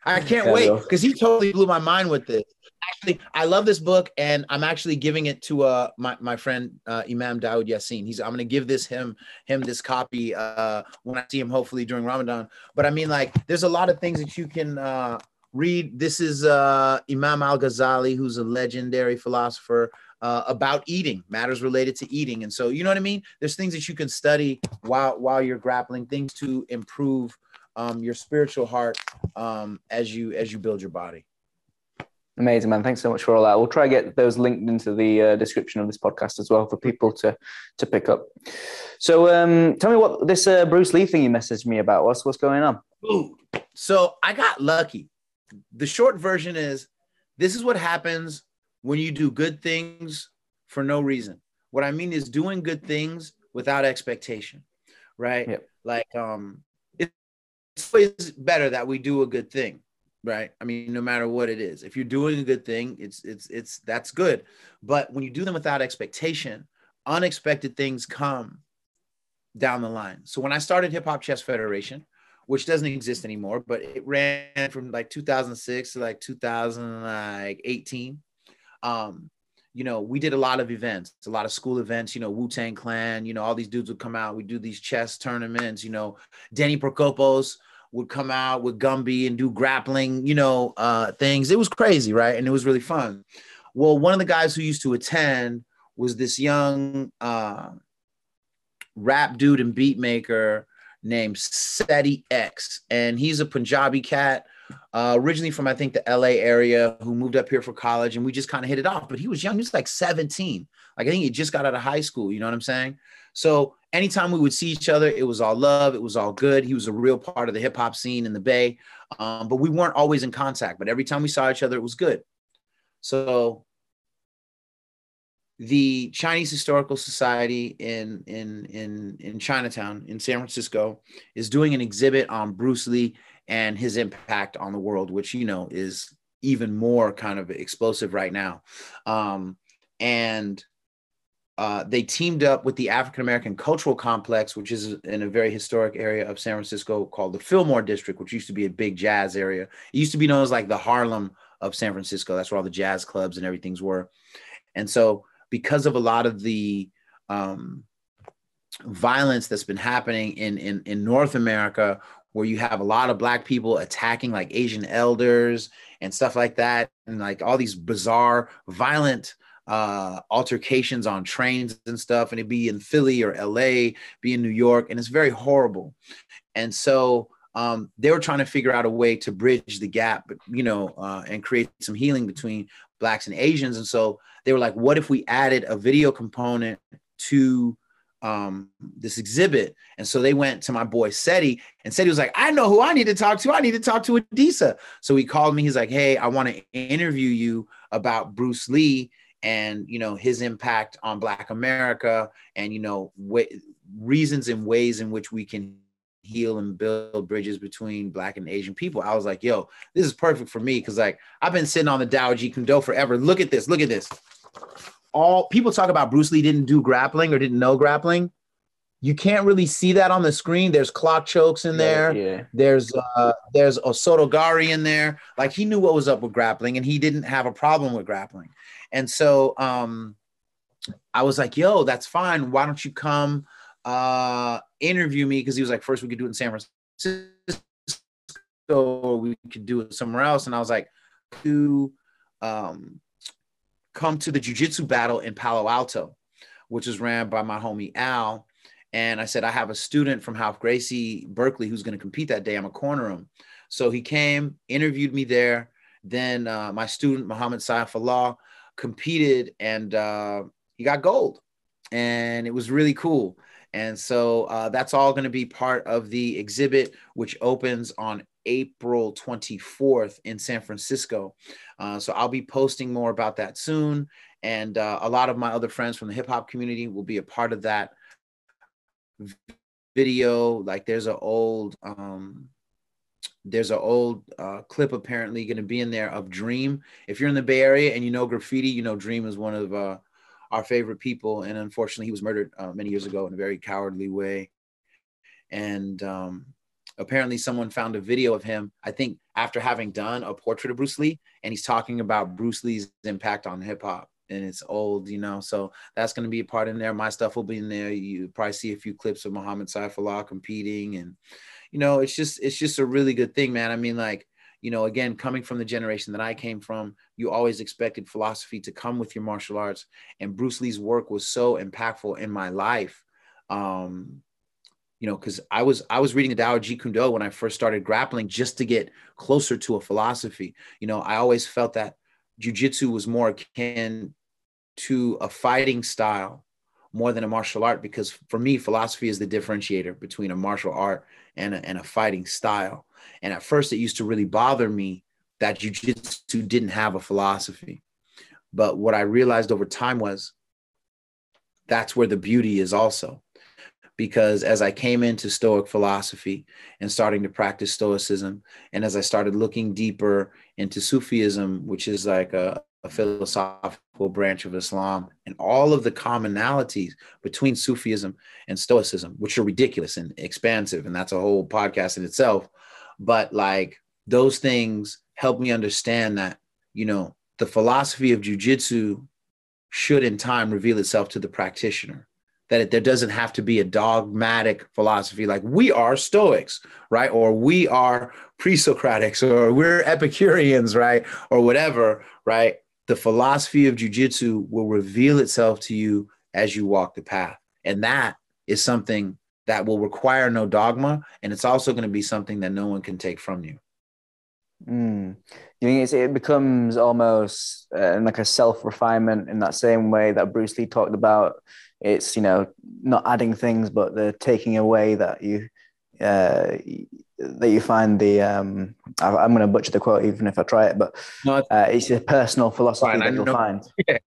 I can't wait because he totally blew my mind with this. Actually, I love this book, and I'm actually giving it to uh my, my friend uh, Imam Daoud Yassin. He's I'm gonna give this him him this copy uh when I see him hopefully during Ramadan. But I mean, like, there's a lot of things that you can uh read. This is uh Imam Al Ghazali, who's a legendary philosopher. Uh, about eating matters related to eating and so you know what i mean there's things that you can study while while you're grappling things to improve um, your spiritual heart um, as you as you build your body. Amazing, man. Thanks so much for all that. We'll try to get those linked into the uh, description of this podcast as well for people to to pick up. So, um, tell me what this uh, Bruce Lee thing you messaged me about. What's what's going on? Ooh. So I got lucky. The short version is this is what happens when you do good things for no reason. What I mean is doing good things without expectation, right? Yep. Like um it's always better that we do a good thing, right? I mean, no matter what it is. If you're doing a good thing, it's it's it's that's good. But when you do them without expectation, unexpected things come down the line. So when I started Hip Hop Chess Federation, which doesn't exist anymore, but it ran from like 2006 to like 2018. Um, you know, we did a lot of events, a lot of school events, you know, Wu Tang Clan, you know, all these dudes would come out. We do these chess tournaments, you know, Denny Prokopos would come out with Gumby and do grappling, you know, uh, things. It was crazy, right? And it was really fun. Well, one of the guys who used to attend was this young uh, rap dude and beat maker named Seti X, and he's a Punjabi cat, uh, originally from I think the LA area, who moved up here for college, and we just kind of hit it off. But he was young; he was like 17. Like I think he just got out of high school. You know what I'm saying? So anytime we would see each other, it was all love. It was all good. He was a real part of the hip hop scene in the Bay, um, but we weren't always in contact. But every time we saw each other, it was good. So the Chinese Historical Society in in in in Chinatown in San Francisco is doing an exhibit on Bruce Lee and his impact on the world, which you know is even more kind of explosive right now. Um, and uh, they teamed up with the African American Cultural Complex, which is in a very historic area of San Francisco called the Fillmore District, which used to be a big jazz area. It used to be known as like the Harlem of San Francisco. That's where all the jazz clubs and everything's were. And so, because of a lot of the um, violence that's been happening in, in in North America, where you have a lot of black people attacking like Asian elders and stuff like that, and like all these bizarre, violent uh altercations on trains and stuff and it'd be in philly or la be in new york and it's very horrible and so um they were trying to figure out a way to bridge the gap you know uh and create some healing between blacks and asians and so they were like what if we added a video component to um, this exhibit. And so they went to my boy Seti and Seti was like, I know who I need to talk to. I need to talk to Adisa. So he called me. He's like, Hey, I want to interview you about Bruce Lee and you know his impact on Black America, and you know w- reasons and ways in which we can heal and build bridges between black and asian people. I was like yo this is perfect for me because like i've been sitting on the Dao Jeet Kune Do forever. Look at this look at this. All people talk about bruce lee didn't do grappling or didn't know grappling. You can't really see that on the screen. There's clock chokes in there. Yeah, yeah. there's uh there's osotogari in there. Like he knew what was up with grappling and he didn't have a problem with grappling and so um i was like yo that's fine. Why don't you come uh interview me? Because he was like first we could do it in san francisco or we could do it somewhere else. And i was like to um come to the jiu-jitsu battle in palo alto which is ran by my homie al. And i said i have a student from Ralph gracie berkeley who's going to compete that day. I'm a corner him. So he came interviewed me there. Then uh, my student muhammad saif allah competed and uh, he got gold and it was really cool and so uh, that's all going to be part of the exhibit, which opens on April 24th in San Francisco. Uh, so I'll be posting more about that soon. And uh, a lot of my other friends from the hip hop community will be a part of that video. Like there's an old, um, there's an old uh, clip apparently going to be in there of Dream. If you're in the Bay Area and you know graffiti, you know Dream is one of uh, our favorite people. And unfortunately, he was murdered uh, many years ago in a very cowardly way. And um, apparently, someone found a video of him, I think, after having done a portrait of Bruce Lee, and he's talking about Bruce Lee's impact on hip hop. And it's old, you know, so that's going to be a part in there. My stuff will be in there. You probably see a few clips of Muhammad Saifullah competing, and you know, it's just it's just a really good thing, man. I mean, like you know, again, coming from the generation that I came from, you always expected philosophy to come with your martial arts. And Bruce Lee's work was so impactful in my life. Um, you know, because I was I was reading the Tao Jeet Kune when I first started grappling just to get closer to a philosophy. You know, I always felt that jujitsu was more akin to a fighting style more than a martial art because for me, philosophy is the differentiator between a martial art and a, and a fighting style. And at first, it used to really bother me that jujitsu didn't have a philosophy. But what I realized over time was that's where the beauty is also. Because as I came into Stoic philosophy and starting to practice Stoicism, and as I started looking deeper into Sufism, which is like a, a philosophical branch of Islam, and all of the commonalities between Sufism and Stoicism, which are ridiculous and expansive, and that's a whole podcast in itself. But like those things help me understand that, you know, the philosophy of jujitsu should in time reveal itself to the practitioner. That it, there doesn't have to be a dogmatic philosophy like we are Stoics, right? Or we are pre Socratics, or we're Epicureans, right? Or whatever, right? The philosophy of jujitsu will reveal itself to you as you walk the path. And that is something that will require no dogma. And it's also going to be something that no one can take from you. Mm. You think it becomes almost uh, like a self refinement in that same way that Bruce Lee talked about? It's you know not adding things, but the taking away that you uh, that you find the um, I, am going to butcher the quote even if I try it, but uh, it's a personal philosophy Fine, that you'll know. find.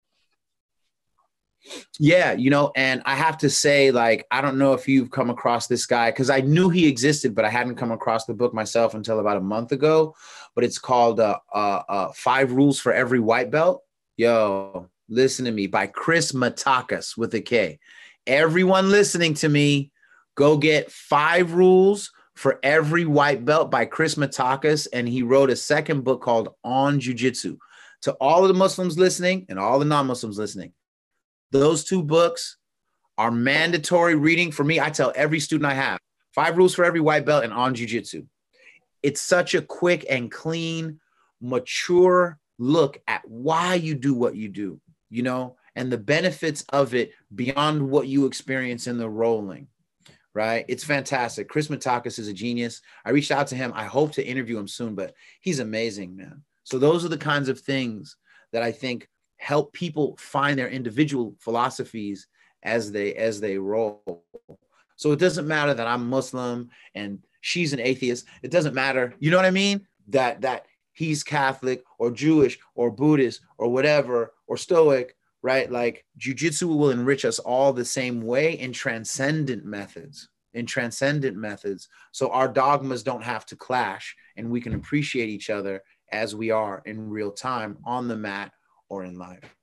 Yeah, you know, and I have to say, like, I don't know if you've come across this guy because I knew he existed, but I hadn't come across the book myself until about a month ago. But it's called uh, uh, uh, Five Rules for Every White Belt. Yo, listen to me by Chris Matakis with a K. Everyone listening to me, go get Five Rules for Every White Belt by Chris Matakis. And he wrote a second book called On Jiu Jitsu. To all of the Muslims listening and all the non Muslims listening, those two books are mandatory reading for me. I tell every student I have five rules for every white belt and on jujitsu. It's such a quick and clean, mature look at why you do what you do, you know, and the benefits of it beyond what you experience in the rolling. Right. It's fantastic. Chris Matakis is a genius. I reached out to him. I hope to interview him soon, but he's amazing, man. So those are the kinds of things that I think help people find their individual philosophies as they as they roll so it doesn't matter that i'm muslim and she's an atheist it doesn't matter you know what i mean that that he's catholic or jewish or buddhist or whatever or stoic right? Like jujitsu will enrich us all the same way in transcendent methods, in transcendent methods. So our dogmas don't have to clash and we can appreciate each other as we are in real time on the mat or in life.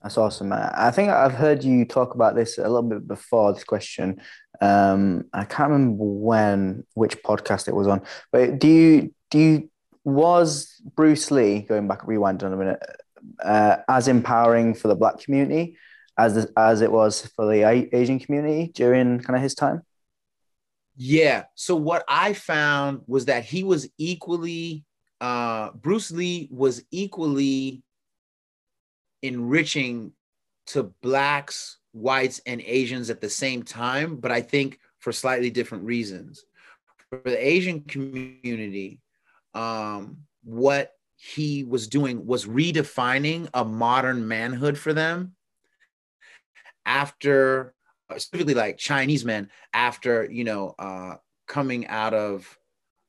That's awesome. I think I've heard you talk about this a little bit before this question. Um, I can't remember when, which podcast it was on. But do you do you was Bruce Lee going back rewind on a minute uh, as empowering for the Black community as as it was for the Asian community during kind of his time? Yeah. So what I found was that he was equally uh, Bruce Lee was equally enriching to blacks, whites, and Asians at the same time, but I think for slightly different reasons. For the Asian community, um, what he was doing was redefining a modern manhood for them after specifically like Chinese men after you know uh, coming out of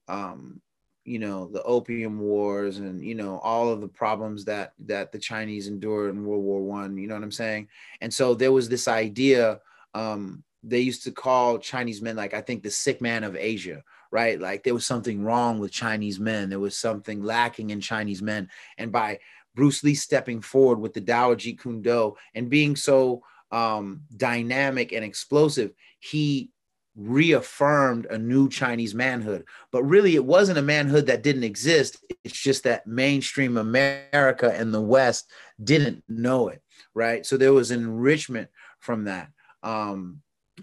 um, you know the opium wars and you know all of the problems that that the chinese endured in world war one you know what i'm saying? And so there was this idea um they used to call chinese men like i think the sick man of asia right like there was something wrong with chinese men there was something lacking in chinese men and by bruce lee stepping forward with the dao jeet kune do and being so um dynamic and explosive he reaffirmed a new Chinese manhood. But really, it wasn't a manhood that didn't exist. It's just that mainstream America and the West didn't know it, right? So there was enrichment from that. Um,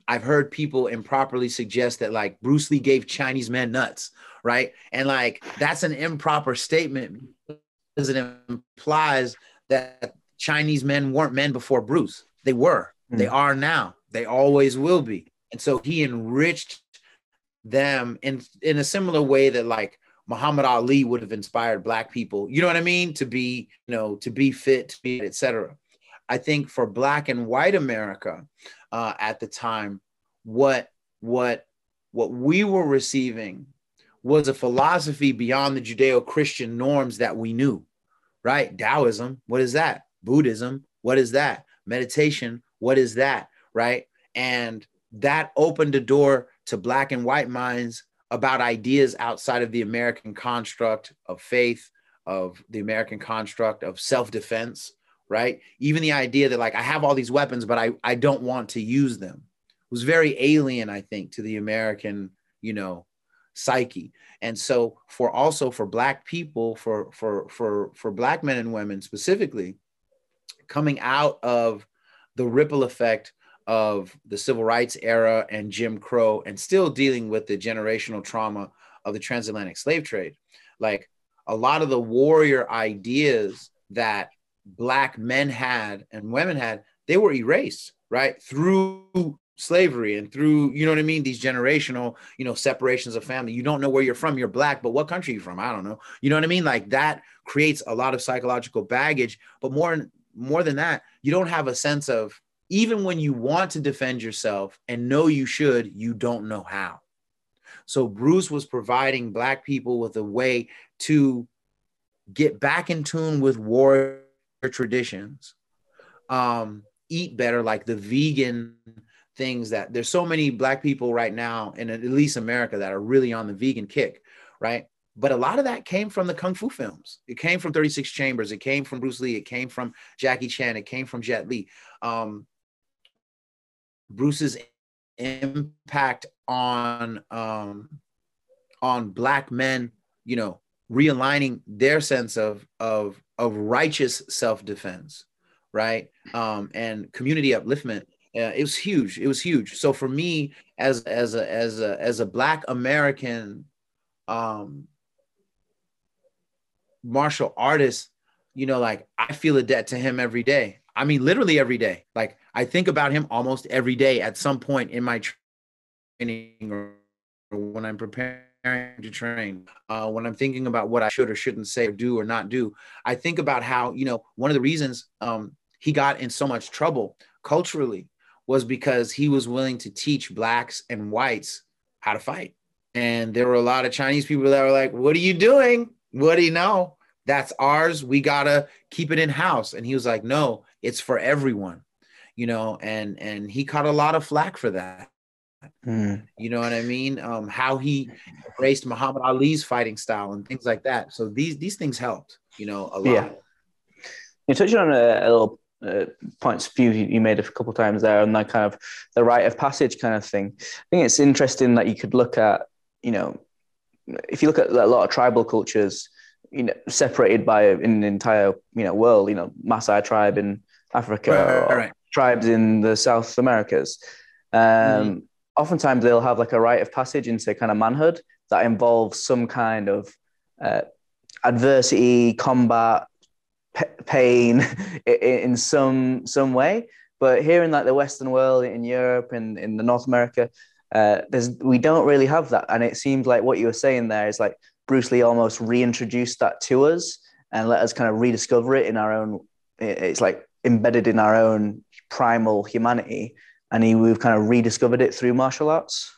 I've heard people improperly suggest that like Bruce Lee gave Chinese men nuts, right? And like that's an improper statement because it implies that Chinese men weren't men before Bruce. They were. Mm. They are now. They always will be. And so he enriched them in in a similar way that like Muhammad Ali would have inspired black people, you know what I mean, to be, you know, to be fit, to be, etc. I think for black and white America uh, at the time, what what what we were receiving was a philosophy beyond the Judeo-Christian norms that we knew, right? Taoism, what is that? Buddhism, what is that? Meditation, what is that? Right? And that opened a door to black and white minds about ideas outside of the American construct of faith, of the American construct of self-defense, right? Even the idea that like I have all these weapons, but I, I don't want to use them was very alien, I think, to the American, you know, psyche. And so for also for black people, for for for for black men and women specifically, coming out of the ripple effect of the civil rights era and Jim Crow and still dealing with the generational trauma of the transatlantic slave trade. Like a lot of the warrior ideas that black men had and women had, they were erased, right? Through slavery and through, you know what I mean? These generational, you know, separations of family. You don't know where you're from. You're black, but what country you from? I don't know. You know what I mean? Like that creates a lot of psychological baggage. But more, more than that, you don't have a sense of even when you want to defend yourself and know you should, you don't know how. So Bruce was providing Black people with a way to get back in tune with warrior traditions, um, eat better, like the vegan things that there's so many Black people right now in at least America that are really on the vegan kick, right? But a lot of that came from the Kung Fu films. It came from 36 Chambers. It came from Bruce Lee. It came from Jackie Chan. It came from Jet Li. Um, Bruce's impact on um, on black men, you know, realigning their sense of of of righteous self defense, right, um, and community upliftment. Uh, it was huge. It was huge. So for me, as as a as a as a Black American um, martial artist, you know, like I feel a debt to him every day. I mean, literally every day. Like I think about him almost every day at some point in my training or when I'm preparing to train, uh, when I'm thinking about what I should or shouldn't say or do or not do. I think about how, you know, one of the reasons um, he got in so much trouble culturally was because he was willing to teach blacks and whites how to fight. And there were a lot of Chinese people that were like, What are you doing? What do you know? that's ours. We gotta keep it in house. And he was like, no, it's for everyone, you know, and and he caught a lot of flack for that. Mm. You know what I mean? Um, how he embraced Muhammad Ali's fighting style and things like that. So these these things helped, you know, a lot. Yeah. You touched on a, a little uh, points of view you made a couple of times there on that kind of the rite of passage kind of thing. I think it's interesting that you could look at, you know, if you look at a lot of tribal cultures, you know, separated by in an entire, you know, world, you know, Maasai tribe in Africa Right, or right. tribes in the South Americas. Um, Mm-hmm. Oftentimes they'll have like a rite of passage into kind of manhood that involves some kind of uh, adversity, combat, p- pain in some some way. But here in like the Western world, in Europe, and in, the North America, uh, there's we don't really have that. And it seems like what you were saying there is like Bruce Lee almost reintroduced that to us and let us kind of rediscover it in our own. It's like embedded in our own primal humanity, and he, we've kind of rediscovered it through martial arts.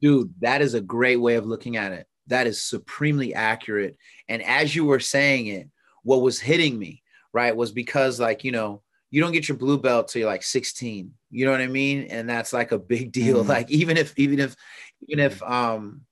Dude, that is a great way of looking at it. That is supremely accurate. And as you were saying it, what was hitting me, right, was because, like, you know, you don't get your blue belt till you're like 16. You know what I mean? And that's like a big deal. Mhm. Like, even if, even if, even if um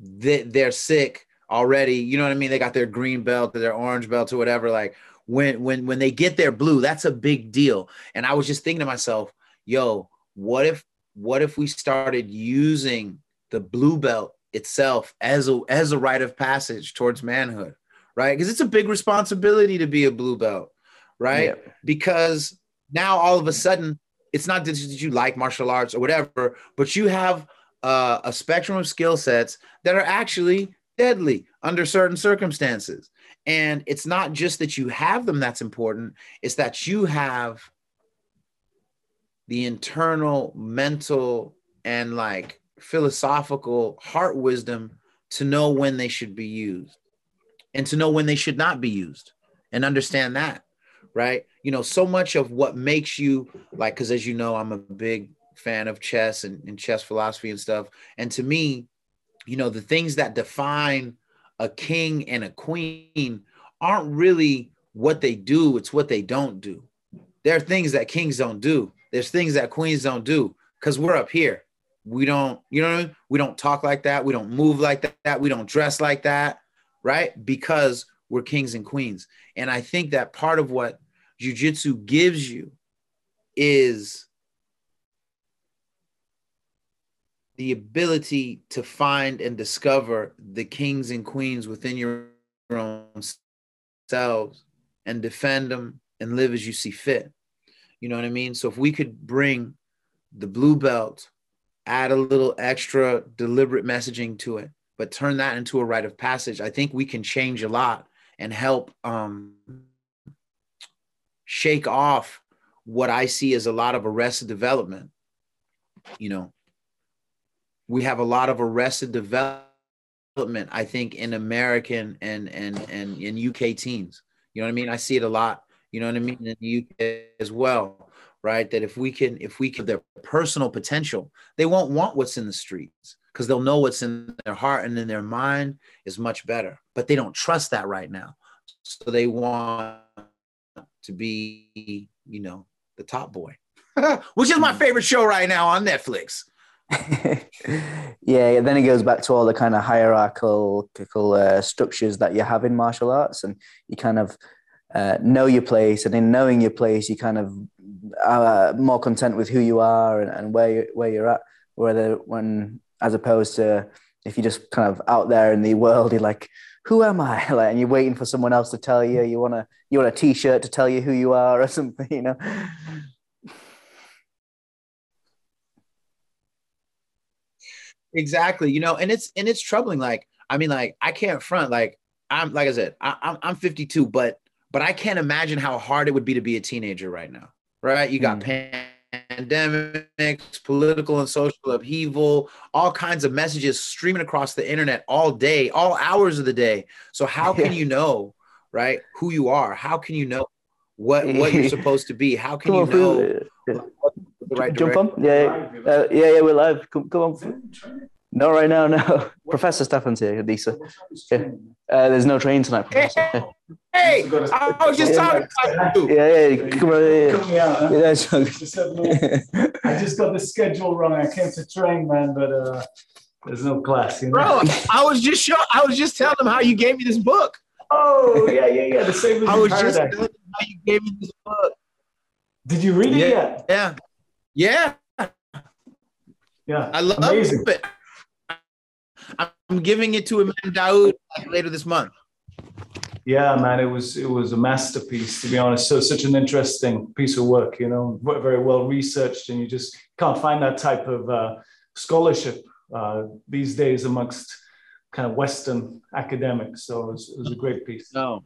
they, they're sick already, you know what I mean? They got their green belt or their orange belt or whatever. Like, when when when they get their blue, that's a big deal. And I was just thinking to myself, yo, what if what if we started using the blue belt itself as a as a rite of passage towards manhood right because it's a big responsibility to be a blue belt right Yeah. because now all of a sudden it's not that you like martial arts or whatever but you have uh, a spectrum of skill sets that are actually deadly under certain circumstances. And it's not just that you have them that's important it's that you have the internal mental and like philosophical heart wisdom to know when they should be used and to know when they should not be used and understand that right? You know so much of what makes you like because as you know i'm a big fan of chess and, and chess philosophy and stuff. And to me you know the things that define a king and a queen aren't really what they do it's what they don't do. There are things that kings don't do. There's things that queens don't do because we're up here. We don't you know I mean? we don't talk like that. We don't move like that. We don't dress like that right? Because we're kings and queens. And i think that part of what jiu-jitsu gives you is the ability to find and discover the kings and queens within your own selves and defend them and live as you see fit you know what i mean so if we could bring the blue belt add a little extra deliberate messaging to it, but turn that into a rite of passage, I think we can change a lot and help um, shake off what I see as a lot of arrested development. You know, we have a lot of arrested development, I think, in American and and and in UK teens. You know what I mean? I see it a lot. You know what I mean in the UK as well right? That if we can, if we can, their personal potential, they won't want what's in the streets because they'll know what's in their heart and in their mind is much better. But they don't trust that right now, so they want to be, you know, the top boy, which is my mm. favorite show right now on Netflix. yeah, then it goes back to all the kind of hierarchical uh, structures that you have in martial arts, and you kind of uh, know your place, and in knowing your place, you kind of are more content with who you are and, and where you, where you're at. Whether when as opposed to if you're just kind of out there in the world, you're like, who am I? Like, and you're waiting for someone else to tell you. You want a you want a T-shirt to tell you who you are or something, you know. Exactly, you know, and it's and it's troubling. Like, I mean, like I can't front. Like, I'm like I said, I, I'm I'm 52, but but I can't imagine how hard it would be to be a teenager right now. Right? You got Mm. pandemics, political and social upheaval, all kinds of messages streaming across the internet all day, all hours of the day. So how can you know, right, who you are? How can you know what what you're supposed to be? How can you know Phil. The right jump direction? on. Yeah, uh, yeah, yeah. We're live. Come, come on. No, right now, no. Professor Stefan's here, Lisa. Yeah. Uh, there's no train tonight, Professor. Yeah, Hey, I I was just talking about you. yeah, yeah. Come on, yeah, Cut out, huh? yeah. yeah. so- Just let me- I just got the schedule wrong. I came to train, man, but uh, there's no class. You know? Bro, I was just show, I was just telling them how you gave me this book. Oh, yeah, yeah, yeah. The same as I was just Paradise. telling them how you gave me this book. Did you read it Yeah. yet? Yeah. Yeah. Yeah. I love Amazing. it. I'm giving it to Imam Daoud later this month. Yeah, man, it was it was a masterpiece to be honest. So such an interesting piece of work, you know, very well researched, and you just can't find that type of uh, scholarship uh, these days amongst kind of Western academics. So it was, it was a great piece. No.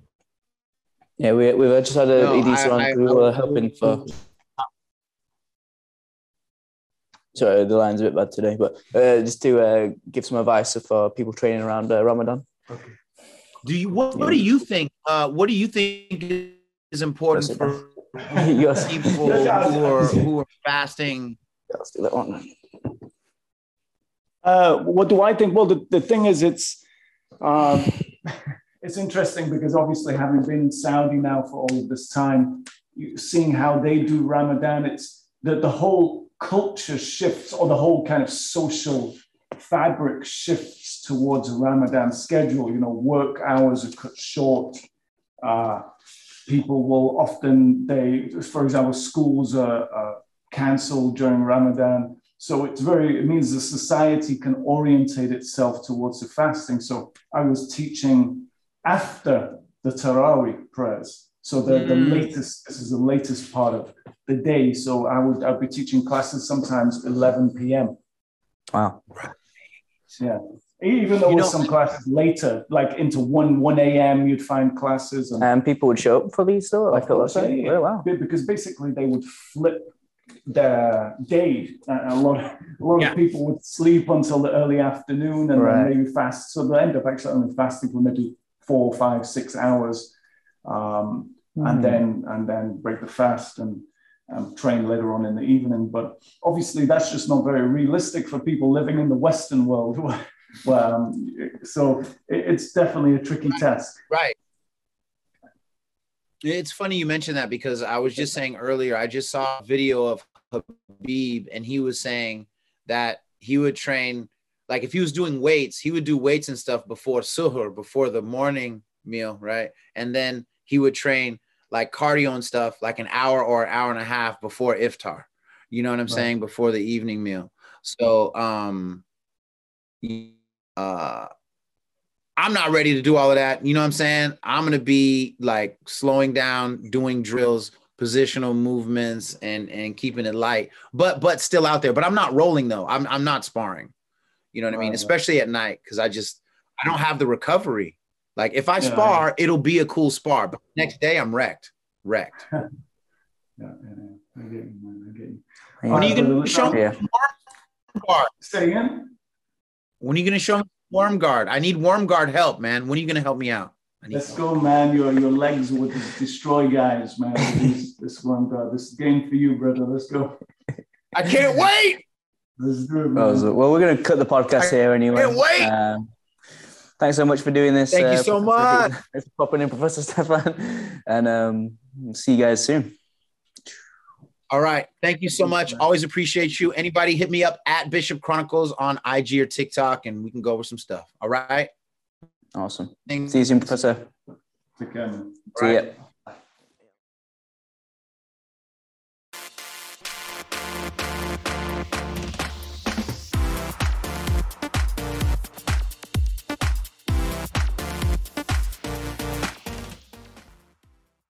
Yeah, we, we've just had a No, EDC I- on who were helping for. Sorry, the line's a bit bad today, but uh, just to uh, give some advice for people training around uh, Ramadan. Do you what, what do you think? Uh, what do you think is important for yes, people who are who are fasting? let's do that one. Uh, what do I think? Well, the, the thing is, it's um, it's interesting because obviously, having been in Saudi now for all of this time, you, seeing how they do Ramadan, it's that the whole culture shifts, or the whole kind of social fabric shifts towards a Ramadan schedule. You know, work hours are cut short. Uh, people will often they, for example, schools are, are cancelled during Ramadan. So it's very, it means the society can orientate itself towards the fasting. So I was teaching after the Taraweeh prayers. So the, the Mm. latest, this is the latest part of the day. So I would, I'd be teaching classes sometimes 11 p.m. Wow. Yeah. Even though You with know- some classes later, like into 1, 1 a.m., you'd find classes. And And people would show up for these though, like Of course, a lot yeah, yeah. Oh, wow. Because basically they would flip their day. Uh, a lot, a lot Yeah. of people would sleep until the early afternoon and Right. then maybe fast. So they end up actually only fasting for maybe four, five, six hours, um, Hmm. and then and then break the fast and um, train later on in the evening. But obviously, that's just not very realistic for people living in the Western world. well, um, so it- it's definitely a tricky task. Right. It's funny you mentioned that because I was just saying earlier, I just saw a video of Habib and he was saying that he would train, like if he was doing weights, he would do weights and stuff before suhoor, before the morning meal, right? And then he would train like cardio and stuff like an hour or an hour and a half before iftar. You know what I'm Right. saying? Before the evening meal. So, um, uh, I'm not ready to do all of that. You know what I'm saying? I'm gonna be like slowing down, doing drills, positional movements, and and keeping it light, but but still out there. But I'm not rolling though. I'm I'm not sparring. You know what I mean? Especially at night, because I just I don't have the recovery. Like if I Yeah, spar, it'll be a cool spar, but next day I'm wrecked. Wrecked. Yeah, yeah, yeah. I get you, man. I get you. Yeah. When are you Uh, gonna show me Yeah. worm guard? Say again? When are you gonna show me worm guard? I need worm guard help, man. When are you gonna help me out? I need Let's go, man. Your your legs would destroy guys, man. This, this one, God. This game for you, brother. Let's go. I can't wait. Let's do it, man. Well, we're going to cut the podcast here anyway. can't wait. Um, thanks so much for doing this. Thank you so much. Thanks for popping in, Professor Stefan. And um, see you guys soon. All right. Thank you so much. Always appreciate you. Anybody hit me up at Bishop Chronicles on IG or TikTok and we can go over some stuff. All right. Awesome. Thanks. See you soon, Professor. Take care, man. See Right. ya.